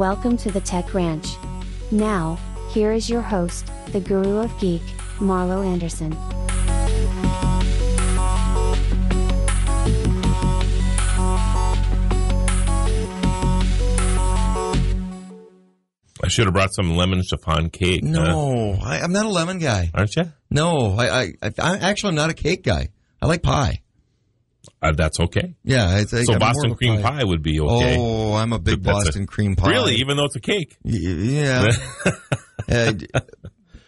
Welcome to the Tech Ranch. Now, here is your host, the Guru of Geek, Marlo Anderson. Should have brought some lemon chiffon cake. huh? No, I, I'm not a lemon guy. aren't you? No, I, I, I, I actually am not a cake guy. I like pie. Uh, that's okay. Yeah, I think So I'm Boston cream pie. would be okay. Oh, I'm a big That's a- Boston cream pie. really, even though it's a cake. Yeah. Uh,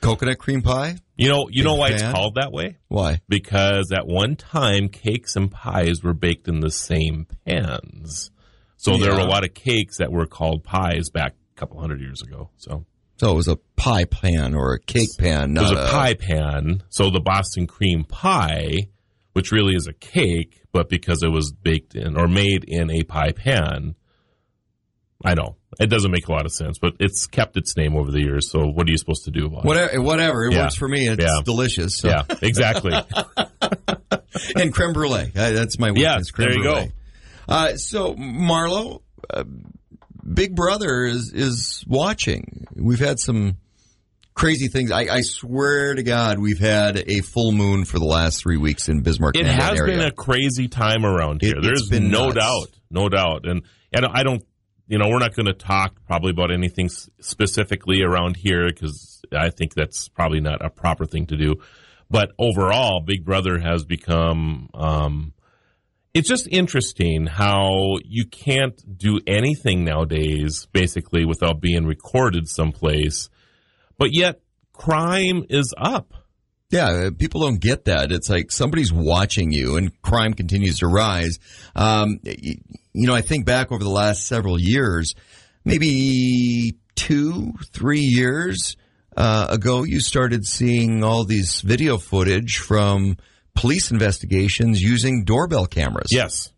coconut cream pie? You know, you know why it's called that way? Why? Because at one time, cakes and pies were baked in the same pans. So there were a lot of cakes that were called pies back a couple hundred years ago. So So it was a pie pan or a cake pan, it was not a pie pan. So the Boston cream pie, which really is a cake, but because it was baked in or made in a pie pan, I know it doesn't make a lot of sense, but it's kept its name over the years. So what are you supposed to do about it? Whatever, whatever. It Yeah. works for me. It's Yeah. delicious. So. Yeah, exactly. and creme brulee. That's my Yeah, weakness. creme there you go. Uh, so Marlo, uh, Big Brother is is watching. We've had some crazy things. I, I swear to God, we've had a full moon for the last three weeks in Bismarck. It has area. been a crazy time around It- here. it's There's been no nuts. doubt, no doubt, and and I don't, you know, we're not going to talk probably about anything specifically around here because I think that's probably not a proper thing to do. But overall, Big Brother has become. Um, it's just interesting how you can't do anything nowadays, basically, without being recorded someplace. But yet, crime is up. Yeah, uh, people don't get that. It's like somebody's watching you, and crime continues to rise. Um, you know, I think back over the last several years, maybe two, three years uh, ago, you started seeing all these video footage from police investigations using doorbell cameras. Yes.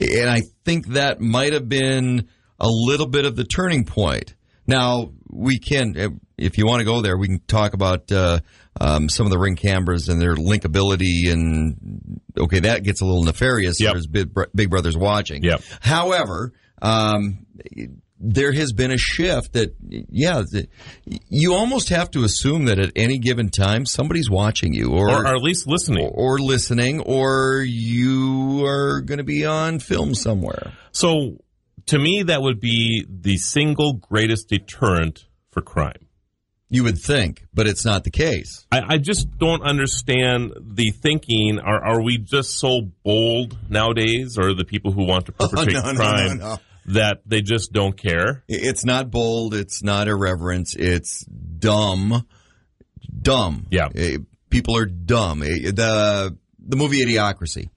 And I think that might have been a little bit of the turning point. Now, we can, if you want to go there, we can talk about uh, um, some of the ring cameras and their linkability. And okay, that gets a little nefarious. Yep. There's Big, Big Brother's watching. Yep. However, um, there has been a shift that, yeah, you almost have to assume that at any given time somebody's watching you, or Or, or at least listening. or listening, or you are going to be on film somewhere. So, to me, that would be the single greatest deterrent for crime. You would think, but it's not the case. I, I just don't understand the thinking. Are are we just so bold nowadays, or the people who want to oh, perpetrate Oh, no, crime no, no. That they just don't care? It's not bold. It's not irreverence. It's dumb. Dumb. Yeah. People are dumb. The the movie Idiocracy.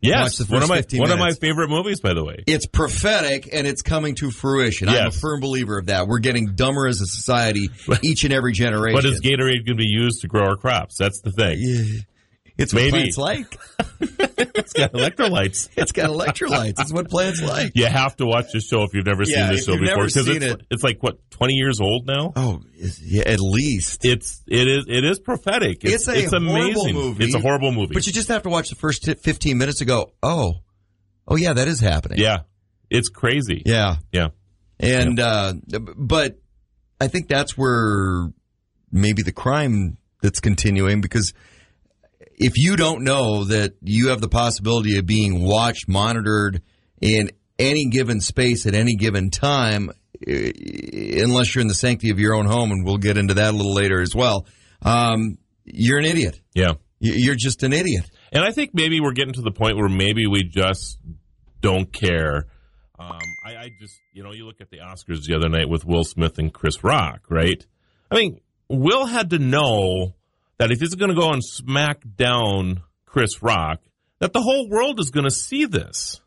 Yes, one of my 15 one of my favorite movies, by the way. It's prophetic and it's coming to fruition. I'm a firm believer of that. We're getting dumber as a society each and every generation. But is Gatorade going to be used to grow our crops? That's the thing. Yeah. It's what Maybe. plants like. It's got electrolytes. It's got electrolytes. It's what plants like. You have to watch this show if you've never Yeah, seen this show you've before never because seen it's it- it's like what twenty years old now. Oh, yeah, at least. It's it is it is prophetic. It's, It's, a it's horrible amazing. movie. It's a horrible movie. But you just have to watch the first 15 minutes to go, oh, oh yeah, that is happening. yeah, it's crazy. Yeah. Yeah. And, uh, but I think that's where maybe the crime that's continuing because if you don't know that you have the possibility of being watched, monitored in any given space at any given time, eh, unless you're in the sanctity of your own home, and we'll get into that a little later as well, um, you're an idiot. Yeah. You- You're just an idiot. And I think maybe we're getting to the point where maybe we just don't care. Um, I, I just, you know, you look at the Oscars the other night with Will Smith and Chris Rock, right? I mean, Will had to know that if he's going to go and smack down Chris Rock, that the whole world is going to see this.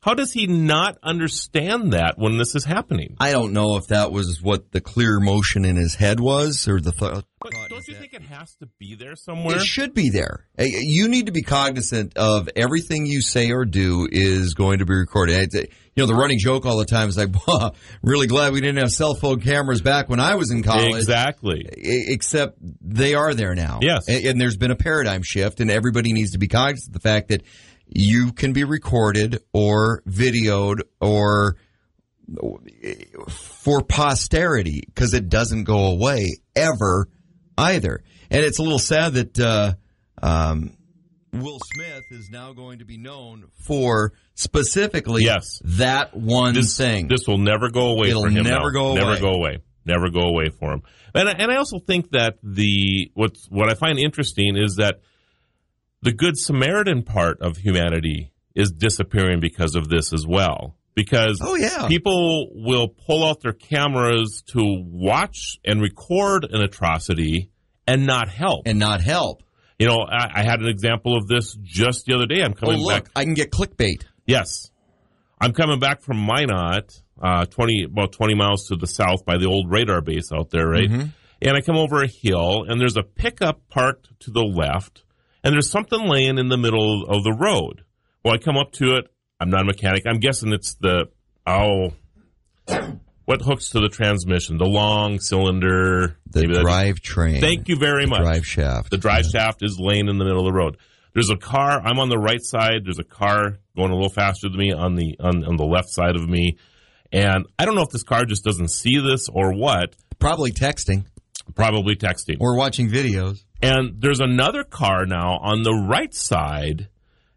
How does he not understand that when this is happening? I don't know if that was what the clear motion in his head was or the thought. But don't you think it has to be there somewhere? It should be there. Uh, You need to be cognizant of everything you say or do is going to be recorded. You know, the running joke all the time is like, "Wow, really glad we didn't have cell phone cameras back when I was in college. Exactly. Except they are there now. Yes. And, and there's been a paradigm shift, and everybody needs to be cognizant of the fact that you can be recorded or videoed or for posterity because it doesn't go away ever either. And it's a little sad that uh, um, Will Smith is now going to be known for specifically Yes. that one This thing. This will never go away It'll for him. never now. go away. Never go away. Never go away for him. And I, and I also think that the what's what I find interesting is that the good Samaritan part of humanity is disappearing because of this as well. Because Oh, yeah. people will pull out their cameras to watch and record an atrocity and not help. and not help. You know, I, I had an example of this just the other day. I'm Oh, coming look, back I can get clickbait. Yes. I'm coming back from Minot, uh, 20, about 20 miles to the south by the old radar base out there, right? And I come over a hill and there's a pickup parked to the left and there's something laying in the middle of the road. Well, I come up to it. I'm not a mechanic. I'm guessing it's the, oh, what hooks to the transmission? The long cylinder. The drive train. Thank you very The much. Drive shaft. The drive shaft is laying in the middle of the road. There's a car. I'm on the right side. There's a car going a little faster than me on the on, on the left side of me, and I don't know if this car just doesn't see this or what. Probably texting Probably texting. or watching videos. And there's another car now on the right side.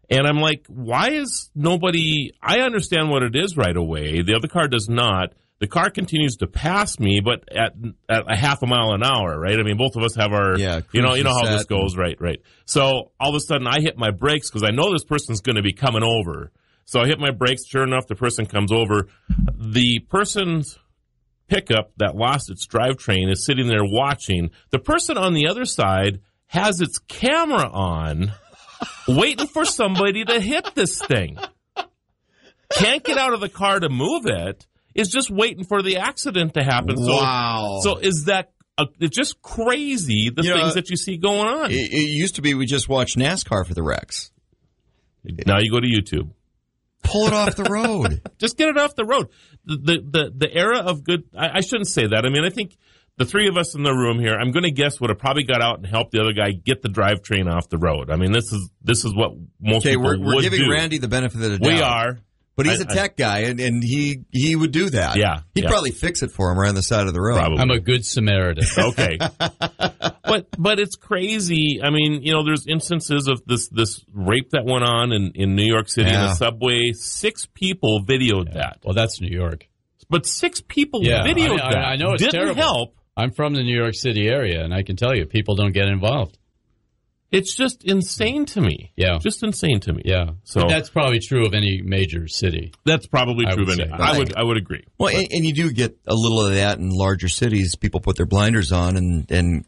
And I'm like, why is nobody? I understand what it is right away. The other car does not. The car continues to pass me, but at, at a half a mile an hour, right? I mean, both of us have our, Yeah, you know, you know how this goes, right? Right. So all of a sudden, I hit my brakes because I know this person's going to be coming over. So I hit my brakes. Sure enough, the person comes over. The person's pickup that lost its drivetrain is sitting there watching. The person on the other side has its camera on, waiting for somebody to hit this thing. Can't get out of the car to move it. Is just waiting for the accident to happen. Wow. So, so is that? Uh, it's just crazy the You know, things that you see going on. It, it used to be we just watched NASCAR for the wrecks. now you go to YouTube. Pull it off the road. Just get it off the road. The the the, the era of good. I, I shouldn't say that. I mean, I think the three of us in the room here. I'm going to guess would have probably got out and helped the other guy get the drivetrain off the road. I mean, this is this is what most Okay, people we're, we're would giving do. Randy the benefit of the doubt. we are. But he's I- a tech guy, and, and he he would do that. Yeah, He'd yeah. probably fix it for him right on the side of the road. Probably. I'm a good Samaritan. okay. but but it's crazy. I mean, you know, there's instances of this this rape that went on in, in New York City in Yeah. a subway. Six people videoed that. Well, that's New York. But six people Yeah, videoed I- I- that. I know it's Didn't terrible. help. I'm from the New York City area, and I can tell you, people don't get involved. It's just insane to me. Yeah. Just insane to me. Yeah, So- but that's probably true of any major city. That's probably I true. of any- say. I would I would agree. Well, and, and you do get a little of that in larger cities. People put their blinders on, and and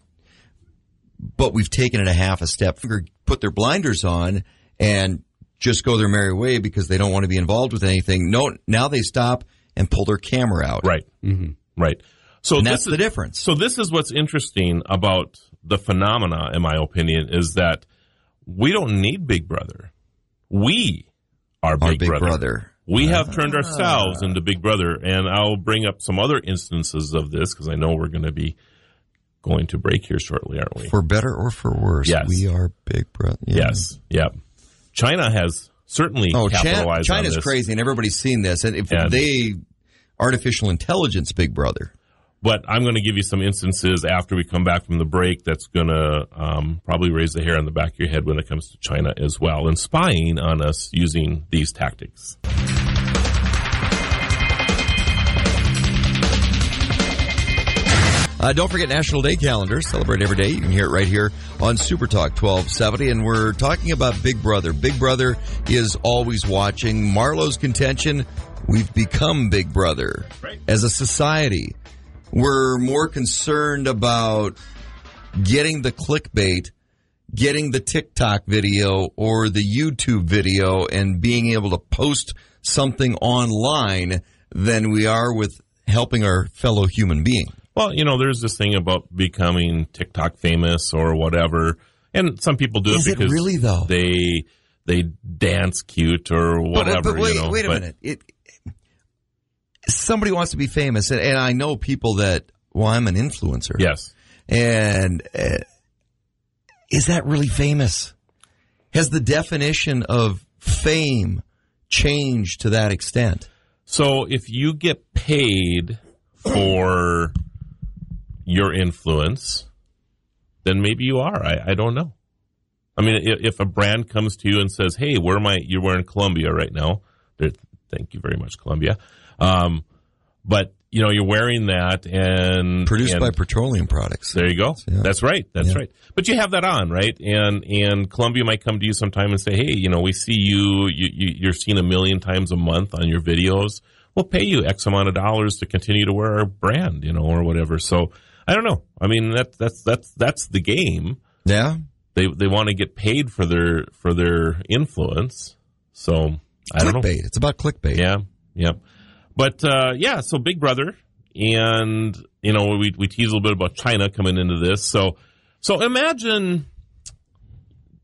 but we've taken it a half a step. further, Put their blinders on and just go their merry way because they don't want to be involved with anything. No, now they stop and pull their camera out. Right. Mm-hmm. Right. So And this that's is, the difference. So this is what's interesting about the phenomena, in my opinion, is that we don't need Big Brother. We are Big, Our big Brother. brother. We have turned ourselves ah. into Big Brother, and I'll bring up some other instances of this because I know we're going to be going to break here shortly, aren't we? For better or for worse, Yes. we are big brother. Yeah. Yes. Yep. China has certainly Oh, China, capitalized on China's this. crazy, and everybody's seen this. And if And- they artificial intelligence, big brother. But I'm going to give you some instances after we come back from the break that's going to um, probably raise the hair on the back of your head when it comes to China as well and spying on us using these tactics. Uh, don't forget National Day calendar. Celebrate every day. You can hear it right here on Super Talk 1270. And we're talking about Big Brother. Big Brother is always watching. Marlo's contention, we've become Big Brother. Right. As a society, we're more concerned about getting the clickbait getting the TikTok video or the YouTube video and being able to post something online than we are with helping our fellow human being. Well, you know, there's this thing about becoming TikTok famous or whatever, and some people do Is it it because really, though? they they dance cute or uh, whatever. But, but wait, you know, wait a but- minute. It, somebody wants to be famous, and, and I know people that. Well, I'm an influencer. Yes. And uh, is that really famous? Has the definition of fame changed to that extent? So if you get paid for your influence, then maybe you are. I, I don't know. I mean, if, a brand comes to you and says, "Hey, where am I?" You're wearing Columbia right now. There- Thank you very much, Columbia. Um, but you know, you're wearing that and Produced and- by petroleum products. There you go. Yeah. That's right. That's Yeah. right. But you have that on, right? And and Columbia might come to you sometime and say, "Hey, you know, we see you, you, you you're seen a million times a month on your videos. We'll pay you X amount of dollars to continue to wear our brand, you know, or whatever." So I don't know. I mean, that's that's that's that's the game. Yeah. They they want to get paid for their for their influence. So I don't know. Clickbait. It's about clickbait. Yeah, yeah. But uh, yeah, so Big Brother, and you know we we tease a little bit about China coming into this. So so imagine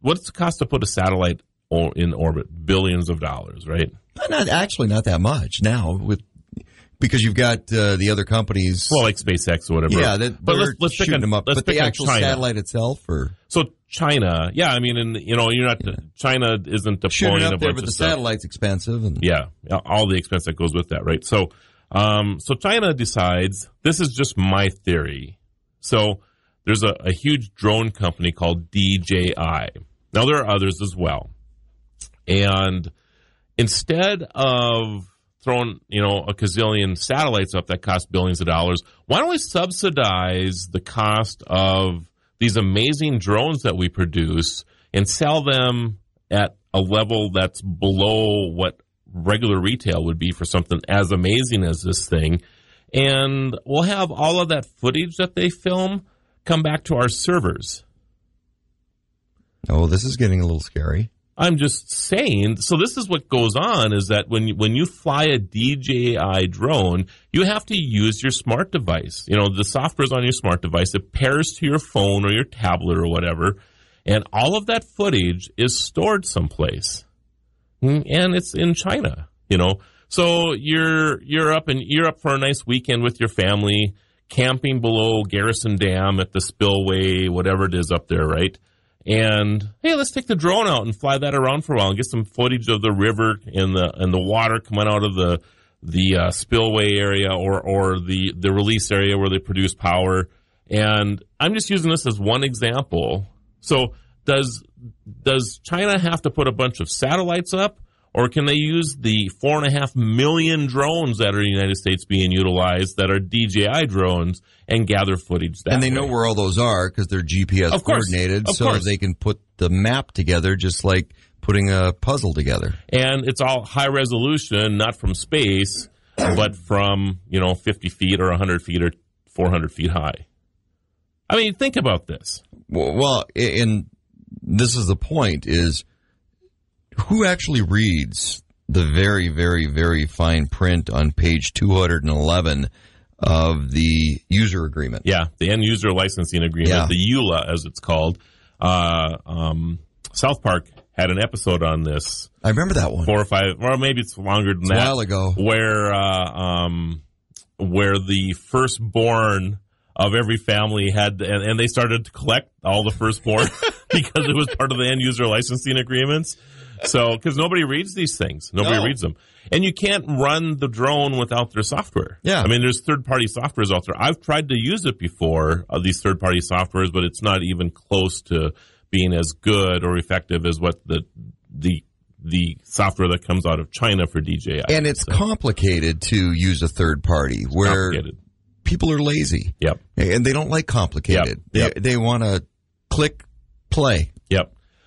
what's the cost to put a satellite o- in orbit? Billions of dollars, right? Not actually not that much now with because you've got uh, the other companies. Well, like SpaceX or whatever. yeah, that, but let's let's pick on, them up. Let's But pick the actual China. satellite itself, or So China, yeah, I mean, and you know, you're not China isn't deploying shooting a up there, bunch but the stuff. satellite's expensive, and Yeah, all the expense that goes with that, right? So, um, so China decides this is just my theory. So there's a, a huge drone company called DJI. Now there are others as well, and instead of throwing you know a gazillion satellites up that cost billions of dollars, why don't we subsidize the cost of these amazing drones that we produce and sell them at a level that's below what regular retail would be for something as amazing as this thing. And we'll have all of that footage that they film come back to our servers. oh, this is getting a little scary. I'm just saying. So this is what goes on: is that when you, when you fly a DJI drone, you have to use your smart device. You know, the software is on your smart device. It pairs to your phone or your tablet or whatever, and all of that footage is stored someplace, Mm, and it's in China. You know, so you're you're up and you're up for a nice weekend with your family, camping below Garrison Dam at the spillway, whatever it is up there, right? And hey, let's take the drone out and fly that around for a while and get some footage of the river and the and the water coming out of the the uh, spillway area or or the the release area where they produce power. And I'm just using this as one example. So does does China have to put a bunch of satellites up, or can they use the four and a half million drones that are in the United States being utilized that are DJI drones and gather footage that and they know where all those are because they're GPS Of course. coordinated, Of so course. they can put the map together just like putting a puzzle together. and it's all high resolution, not from space, but from you know 50 feet or 100 feet or 400 feet high. I mean, think about this. Well, well, and this is the point: is who actually reads the very, very, very fine print on page two hundred and eleven of the user agreement? Yeah, the end user licensing agreement, Yeah. the EULA as it's called. Uh, um, South Park had an episode on this I remember that one. four or five, or maybe it's longer than It's a while ago. where uh, um, where the firstborn of every family had, and, and they started to collect all the firstborn because it was part of the end user licensing agreements. So, because nobody reads these things, nobody No. reads them, and you can't run the drone without their software. Yeah. I mean, there's third party softwares out there. I've tried to use it before, uh, these third party softwares, but it's not even close to being as good or effective as what the the the software that comes out of China for DJI. And it's complicated to use a third party where people are lazy Yep. and they don't like complicated. Yep, yep. They, they want to click play.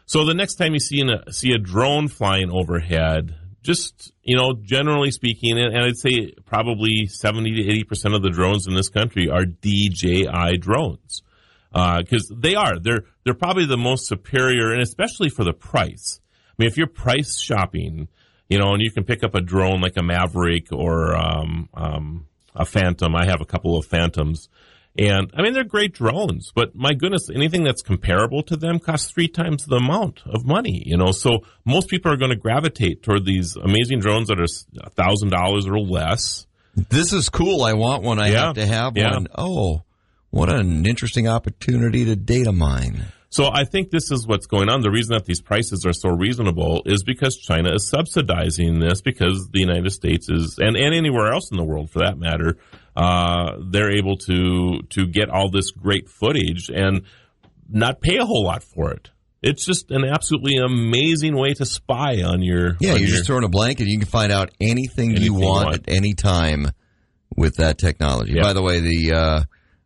So the next time you see a see a drone flying overhead, just you know, generally speaking, and, I'd say probably seventy to eighty percent of the drones in this country are DJI drones because they are they're they're probably the most superior, and especially for the price. I mean, if you're price shopping, you know, and you can pick up a drone like a Mavic or um, um, a Phantom. I have a couple of Phantoms. And I mean, they're great drones, but my goodness, anything that's comparable to them costs three times the amount of money, you know? So most people are going to gravitate toward these amazing drones that are a thousand dollars or less. This is cool. I want one. I Yeah. have to have Yeah. one. Oh, what an interesting opportunity to data mine. So I think this is what's going on. The reason that these prices are so reasonable is because China is subsidizing this because the United States is, and, and anywhere else in the world for that matter, uh, they're able to, to get all this great footage and not pay a whole lot for it. It's just an absolutely amazing way to spy on your, Yeah, on you your- just throw in a blanket. You can find out anything, Anything you you want, want. at any time with that technology. Yeah. By the way, the uh,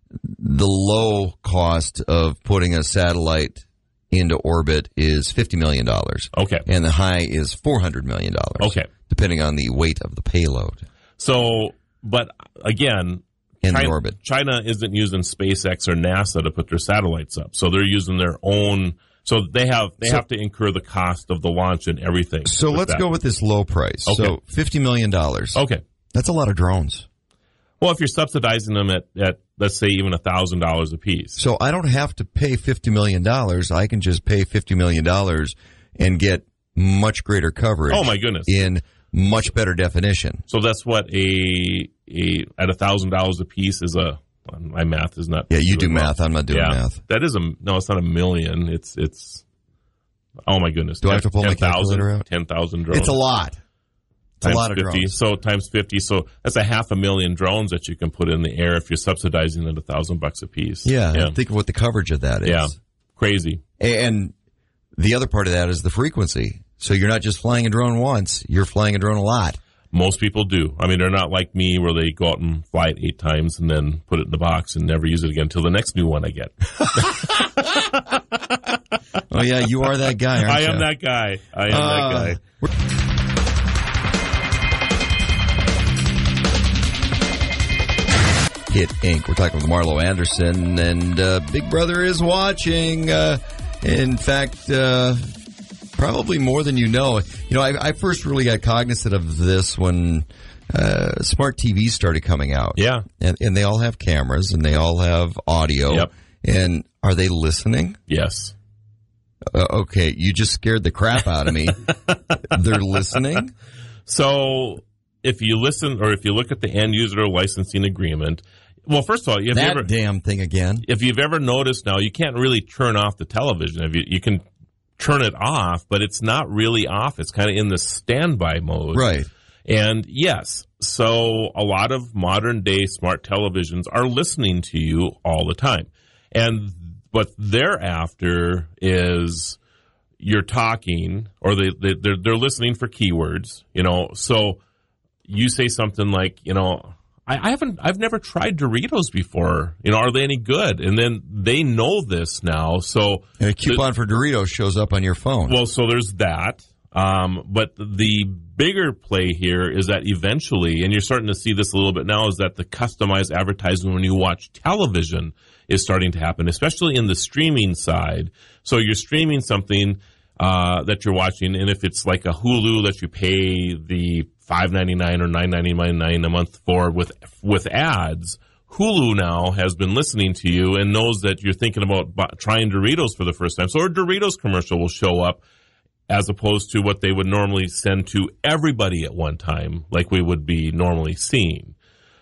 the low cost of putting a satellite into orbit is fifty million dollars, okay. and the high is four hundred million dollars. Okay. depending on the weight of the payload So, but again, in China, orbit. China isn't using SpaceX or NASA to put their satellites up, so they're using their own. So they have they So- have to incur the cost of the launch and everything. So let's that. go with this low price. Okay. So fifty million dollars. Okay. That's a lot of drones. Well, if you're subsidizing them at, at let's say even a thousand dollars a piece. So I don't have to pay fifty million dollars. I can just pay fifty million dollars and get much greater coverage. Oh my goodness! In much better definition. So that's what a a at a thousand dollars a piece is a. My math is not. Yeah, you do well. math. I'm not doing yeah, math. that is a no. It's not a million. It's it's. Oh my goodness! Do I have to pull my 10,000 calculator out? 10,000 drones. It's a lot. It's a times lot of 50. drones. So times 50. So that's a half a million drones that you can put in the air if you're subsidizing at a thousand bucks a piece. Yeah, Yeah. Think of what the coverage of that is. Yeah. Crazy. And the other part of that is the frequency. So you're not just flying a drone once, you're flying a drone a lot. Most people do. I mean, they're not like me where they go out and fly it eight times and then put it in the box and never use it again until the next new one I get. Oh yeah, you are that guy, aren't I you? am that guy. I am Uh, that guy. Hit Inc. We're talking with Marlo Anderson, and uh, Big Brother is watching. Uh, in fact, uh, probably more than you know. You know, I, I first really got cognizant of this when uh, smart TVs started coming out. Yeah. and, and they all have cameras and they all have audio. Yep. And are they listening? Yes. Uh, okay, you just scared the crap out of me. They're listening. So if you listen or if you look at the end user licensing agreement, well, first of all, if you That ever, damn thing again. if you've ever noticed now, you can't really turn off the television. If you, you can turn it off, but it's not really off. It's kind of in the standby mode. Right. And yes, so a lot of modern day smart televisions are listening to you all the time. And what they're after is you're talking or they, they they're, they're listening for keywords, you know. So you say something like, you know, I, I haven't, I've never tried Doritos before. You know, are they any good? And then they know this now. So And a coupon for Doritos shows up on your phone. well, so there's that. Um, but the bigger play here is that eventually, and you're starting to see this a little bit now, is that the customized advertising when you watch television is starting to happen, especially in the streaming side. So you're streaming something uh, that you're watching, and if it's like a Hulu that you pay the five ninety nine or nine ninety nine a month for with with ads. Hulu now has been listening to you and knows that you're thinking about trying Doritos for the first time. So a Doritos commercial will show up as opposed to what they would normally send to everybody at one time, like we would be normally seeing.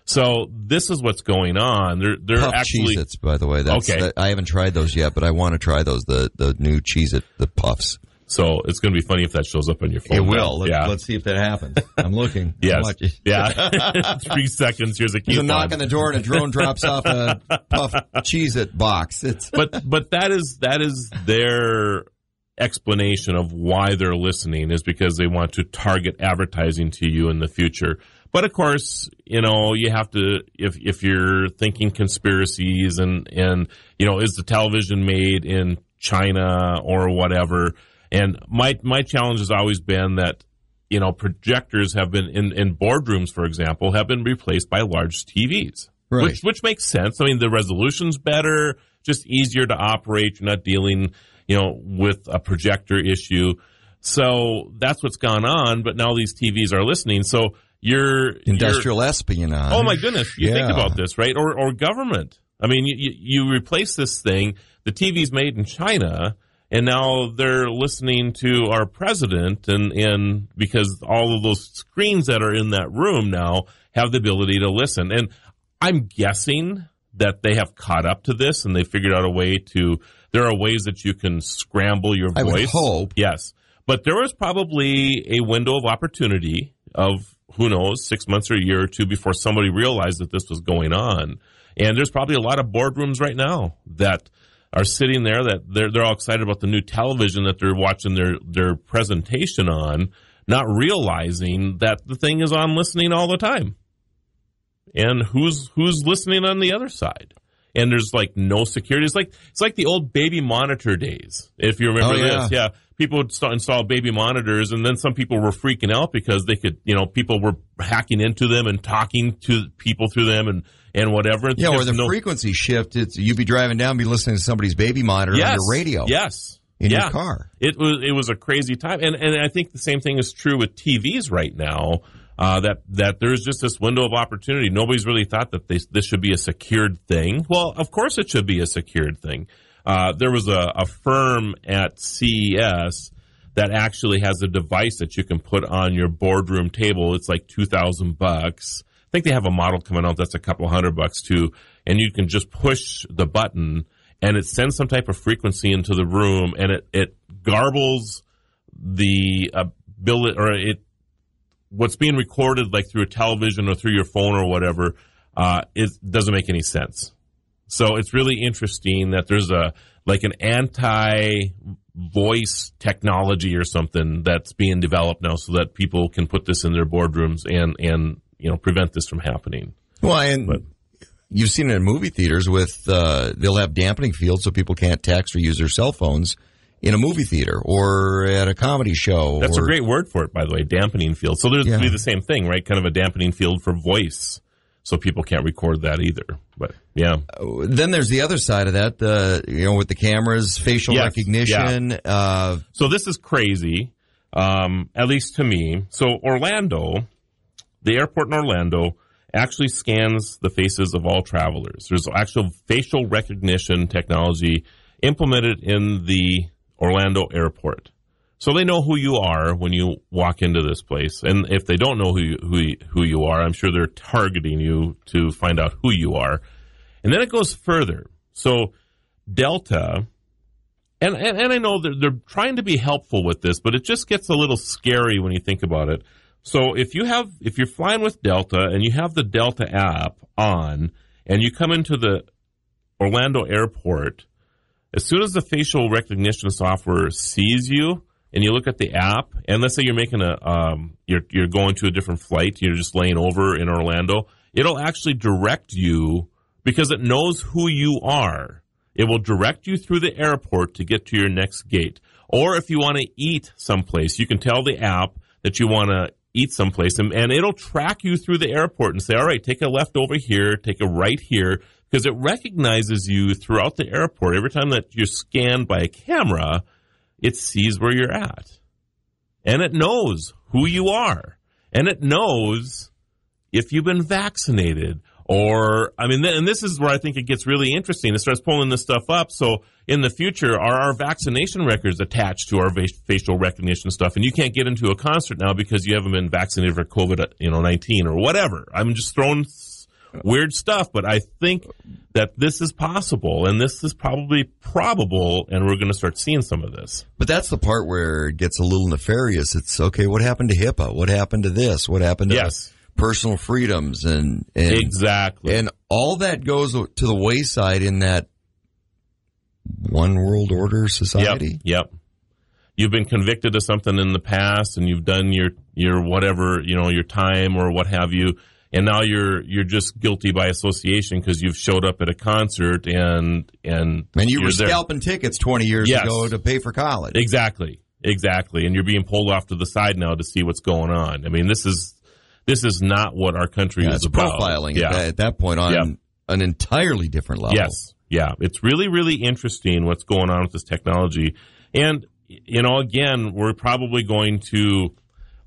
So this is what's going on. They're they're Puff actually Cheez-Its, by the way. That's, Okay. that- I haven't tried those yet, but I want to try those. The the new Cheez-It, the puffs. So it's going to be funny if that shows up on your phone. It will. Let, yeah. Let's see if that happens. I'm looking. Yes. Much- Yeah. Three seconds. Here's a There's a knock on the door and a drone drops off a puff Cheez-It box. It's but but that is that is their explanation of why they're listening is because they want to target advertising to you in the future. But of course, you know, you have to if if you're thinking conspiracies and and you know, is the television made in China or whatever? And my my challenge has always been that you know, projectors have been in in boardrooms, for example, have been replaced by large TVs Right. which which makes sense. I mean, the resolution's better, just easier to operate. You're not dealing, you know, with a projector issue. So that's what's gone on. But now these TVs are listening. So you're industrial you're, espionage. Oh my goodness! You yeah. think about this, right? Or or government. I mean, you, you replace this thing. The TV's made in China, and now they're listening to our president, and and because all of those screens that are in that room now have the ability to listen. And I'm guessing that they have caught up to this, and they figured out a way to. There are ways that you can scramble your voice. I would hope. Yes, but there was probably a window of opportunity of who knows, six months or a year or two before somebody realized that this was going on. And there's probably a lot of boardrooms right now that are sitting there that they're they're all excited about the new television that they're watching their their presentation on, not realizing that the thing is on listening all the time. And who's who's listening on the other side? And there's like no security. It's like it's like the old baby monitor days. If you remember oh, yeah. this, yeah people would install baby monitors, and then some people were freaking out because they could, you know, people were hacking into them and talking to people through them and and whatever. Yeah, or the no, frequency shift. It's you'd be driving down, be listening to somebody's baby monitor yes, on your radio. Yes. In yeah. your car. It was it was a crazy time. And and I think the same thing is true with TVs right now. Uh, that that there's just this window of opportunity. Nobody's really thought that this this should be a secured thing. Well, of course it should be a secured thing. Uh, there was a, a firm at CES that actually has a device that you can put on your boardroom table. It's like two thousand bucks. I think they have a model coming out that's a couple hundred bucks too, and you can just push the button and it sends some type of frequency into the room and it it garbles the uh, bill or it what's being recorded like through a television or through your phone or whatever uh, it doesn't make any sense. So it's really interesting that there's a like an anti voice technology or something that's being developed now so that people can put this in their boardrooms and and you know prevent this from happening. Well, and but, you've seen it in movie theaters with uh, they'll have dampening fields so people can't text or use their cell phones in a movie theater or at a comedy show. That's or, a great word for it, by the way, dampening field. So there's yeah. be the same thing, right? Kind of a dampening field for voice so people can't record that either. But yeah. Then there's the other side of that, uh, you know, with the cameras, facial yes, recognition. Yeah. Uh, so this is crazy, um, at least to me. So Orlando, the airport in Orlando, actually scans the faces of all travelers. There's actual facial recognition technology implemented in the Orlando airport. So they know who you are when you walk into this place, and if they don't know who you, who who you are, I'm sure they're targeting you to find out who you are. And then it goes further. So Delta, and and, and I know they're, they're trying to be helpful with this, but it just gets a little scary when you think about it. So if you have if you're flying with Delta and you have the Delta app on, and you come into the Orlando airport, as soon as the facial recognition software sees you, and you look at the app, and let's say you're making a, um, you're you're going to a different flight, you're just laying over in Orlando, it'll actually direct you because it knows who you are. It will direct you through the airport to get to your next gate. Or if you want to eat someplace, you can tell the app that you want to eat someplace, and, and it'll track you through the airport and say, all right, take a left over here, take a right here, because it recognizes you throughout the airport. Every time that you're scanned by a camera, it sees where you're at. And it knows who you are. And it knows if you've been vaccinated or, I mean, and this is where I think it gets really interesting. It starts pulling this stuff up. So in the future, are our vaccination records attached to our facial recognition stuff? And you can't get into a concert now because you haven't been vaccinated for COVID, uh, you know, 19 or whatever. I'm just throwing weird stuff, but I think that this is possible and this is probably probable and we're going to start seeing some of this. But that's the part where it gets a little nefarious. It's okay, what happened to HIPAA? What happened to this? What happened to yes. Personal freedoms and, and Exactly. And all that goes to the wayside in that one world order society. Yep. yep. You've been convicted of something in the past and you've done your your whatever, you know, your time or what have you and now you're you're just guilty by association because you've showed up at a concert and and and you were scalping tickets 20 years yes. ago to pay for college. Exactly, exactly, and you're being pulled off to the side now to see what's going on. I mean, this is this is not what our country yeah, is about. Profiling yeah. at, that, point on an entirely different level. Yes, Yeah, it's really, really interesting what's going on with this technology. And, you know, again, we're probably going to,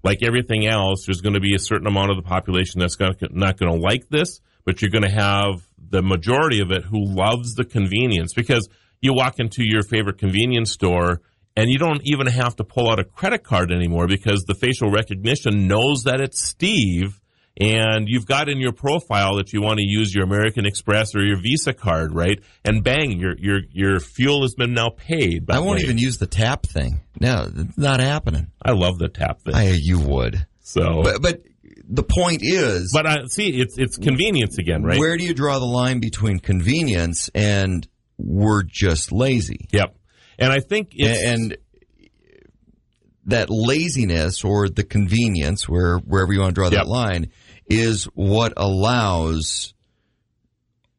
like everything else, there's going to be a certain amount of the population that's gonna, not going to like this, but you're going to have the majority of it who loves the convenience because you walk into your favorite convenience store and you don't even have to pull out a credit card anymore because the facial recognition knows that it's Steve and you've got in your profile that you want to use your American Express or your Visa card, right? And bang, your your your fuel has been now paid. I won't even use the tap thing. No, it's not happening. I love the tap thing. I, you would. so, But, but the point is, but I see it's it's convenience again, right? where do you draw the line between convenience and we're just lazy? yep. And I think it's, and that laziness or the convenience, where wherever you want to draw that line, is what allows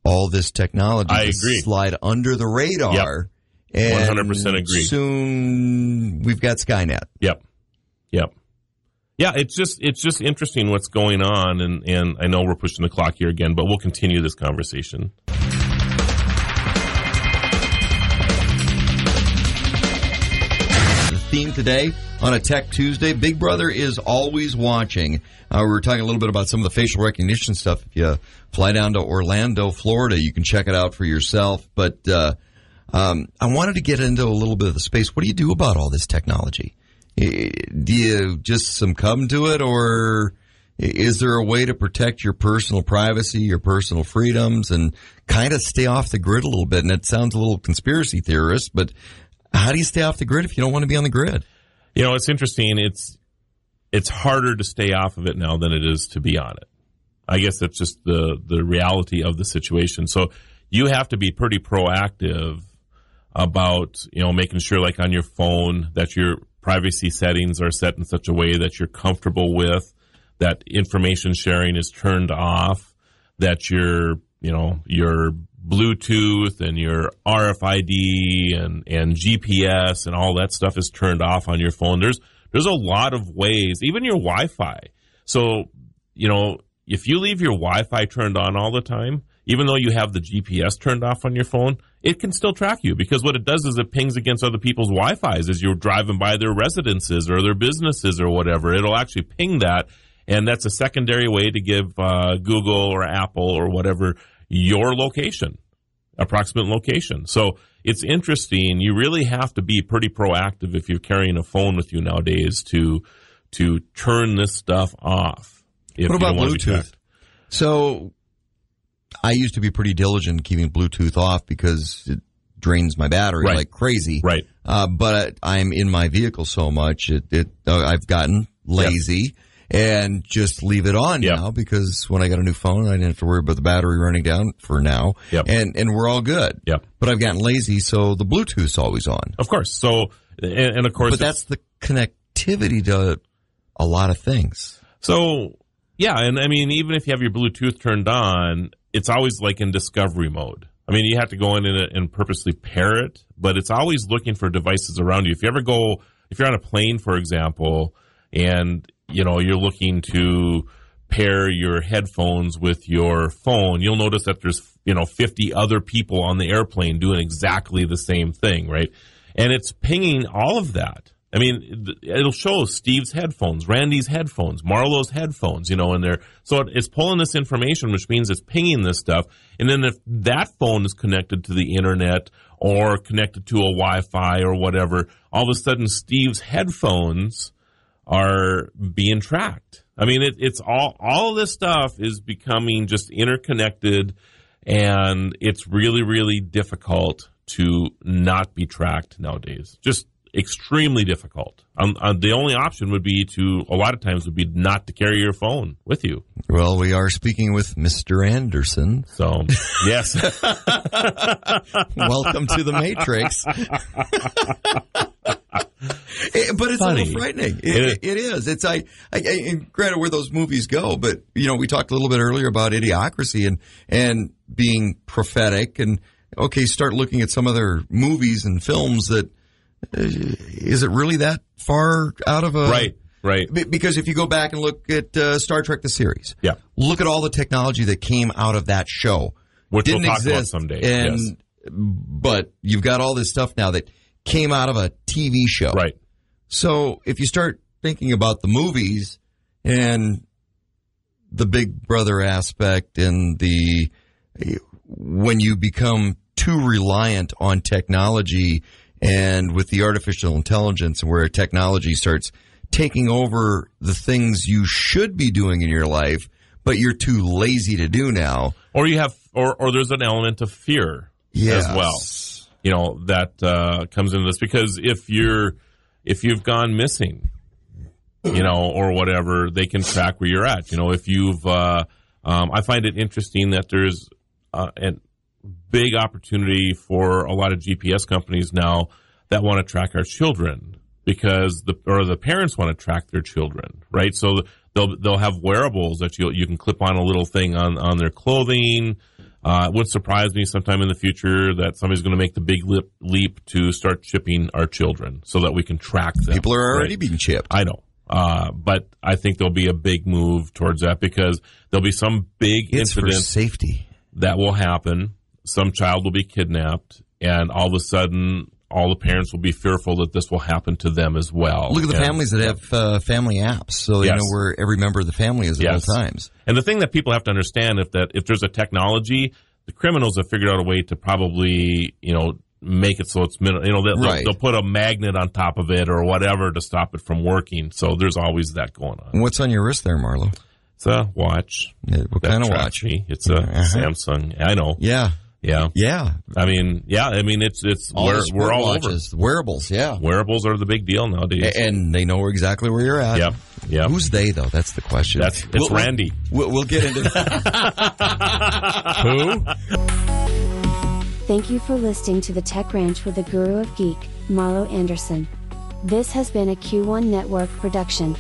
all this technology I to agree. slide under the radar. And 100% agree. Soon we've got Skynet. Yep. Yep. Yeah, it's just it's just interesting what's going on and and I know we're pushing the clock here again, but we'll continue this conversation. Theme today on a Tech Tuesday, Big Brother is always watching. Uh, we were talking a little bit about some of the facial recognition stuff. If you fly down to Orlando, Florida, you can check it out for yourself. But uh, um, I wanted to get into a little bit of the space. What do you do about all this technology? Do you just succumb to it, or is there a way to protect your personal privacy, your personal freedoms, and kind of stay off the grid a little bit? And it sounds a little conspiracy theorist, but how do you stay off the grid if you don't want to be on the grid? You know, it's interesting. It's it's harder to stay off of it now than it is to be on it. I guess that's just the the reality of the situation. So you have to be pretty proactive about you know making sure, like on your phone, that your privacy settings are set in such a way that you're comfortable with, that information sharing is turned off, that your you know your Bluetooth and your RFID and, and GPS and all that stuff is turned off on your phone. There's there's a lot of ways, even your Wi-Fi. So, you know, if you leave your Wi-Fi turned on all the time, even though you have the GPS turned off on your phone, it can still track you because what it does is it pings against other people's Wi-Fi's as you're driving by their residences or their businesses or whatever. It'll actually ping that, and that's a secondary way to give uh, Google or Apple or whatever your location, approximate location. So it's interesting. You really have to be pretty proactive if you're carrying a phone with you nowadays to to turn this stuff off. If What about don't wanna be Bluetooth? So I used to be pretty diligent keeping Bluetooth off because it drains my battery Right. like crazy. Right. Uh, but I'm in my vehicle so much, it, it uh, I've gotten lazy and just leave it on Yep. now because when I got a new phone, I didn't have to worry about the battery running down for now. Yep. And and we're all good. Yep. But I've gotten lazy, so the Bluetooth's always on. Of course. So and, and of course But that's the connectivity to a lot of things. So yeah, and I mean, even if you have your Bluetooth turned on, it's always like in discovery mode. I mean, you have to go in and, and purposely pair it, but it's always looking for devices around you. If you ever go, if you're on a plane, for example, and you know you're looking to pair your headphones with your phone, you'll notice that there's you know 50 other people on the airplane doing exactly the same thing, right? And it's pinging all of that. I mean, it'll show Steve's headphones, Randy's headphones, Marlo's headphones, you know, in there. So it's pulling this information, which means it's pinging this stuff. And then if that phone is connected to the internet or connected to a Wi-Fi or whatever, all of a sudden Steve's headphones are being tracked. I mean, it, it's all, all of this stuff is becoming just interconnected and it's really, really difficult to not be tracked nowadays. Just extremely difficult. Um, uh, the only option would be to, a lot of times, would be not to carry your phone with you. Well, we are speaking with Mr. Anderson. So, yes. Welcome to the Matrix. Eh, but it's Funny. a little frightening. It, It is. it is. It's I, I, I granted where those movies go, but you know we talked a little bit earlier about idiocracy and and being prophetic and okay, start looking at some other movies and films that uh, is it really that far out of a right, right. Be- Because if you go back and look at uh, Star Trek the series, Yeah. look at all the technology that came out of that show. Which we'll Didn't about exist, someday, and yes. but you've got all this stuff now that came out of a TV show. Right. So if you start thinking about the movies and the Big Brother aspect and the when you become too reliant on technology and with the artificial intelligence where technology starts taking over the things you should be doing in your life, but you're too lazy to do now. Or you have, or, or there's an element of fear Yes. as well. You know, that uh, comes into this because if you're, if you've gone missing, you know, or whatever, they can track where you're at. You know, if you've, uh, um, I find it interesting that there's uh, a big opportunity for a lot of GPS companies now that want to track our children because the or the parents want to track their children, right? So they'll they'll have wearables that you you can clip on a little thing on on their clothing. Uh, it wouldn't surprise me sometime in the future that somebody's going to make the big lip, leap to start chipping our children so that we can track them. People are already right? being chipped. I know. Uh, but I think there'll be a big move towards that because there'll be some big It's for incident safety. that will happen. Some child will be kidnapped, and all of a sudden, all the parents will be fearful that this will happen to them as well. Look at the And- families that have uh, family apps, so they Yes. know where every member of the family is at Yes. all times. And the thing that people have to understand if that if there's a technology, the criminals have figured out a way to probably you know make it so it's you know they'll, Right. they'll put a magnet on top of it or whatever to stop it from working. So there's always that going on. What's on your wrist there, Marlo? It's a watch. Yeah, What kind of watch? me. It's a Uh-huh. Samsung. I know. Yeah, Yeah. yeah. I mean, yeah. I mean, it's it's All we're, we're all watches, the wearables. Yeah. Wearables are the big deal nowadays. A- and they know exactly where you're at. Yep. Yep. Who's they though? That's the question. That's it's Randy. We'll, we'll get into that. Who? Thank you for listening to the Tech Ranch with the Guru of Geek, Marlo Anderson. This has been a Q1 Network production.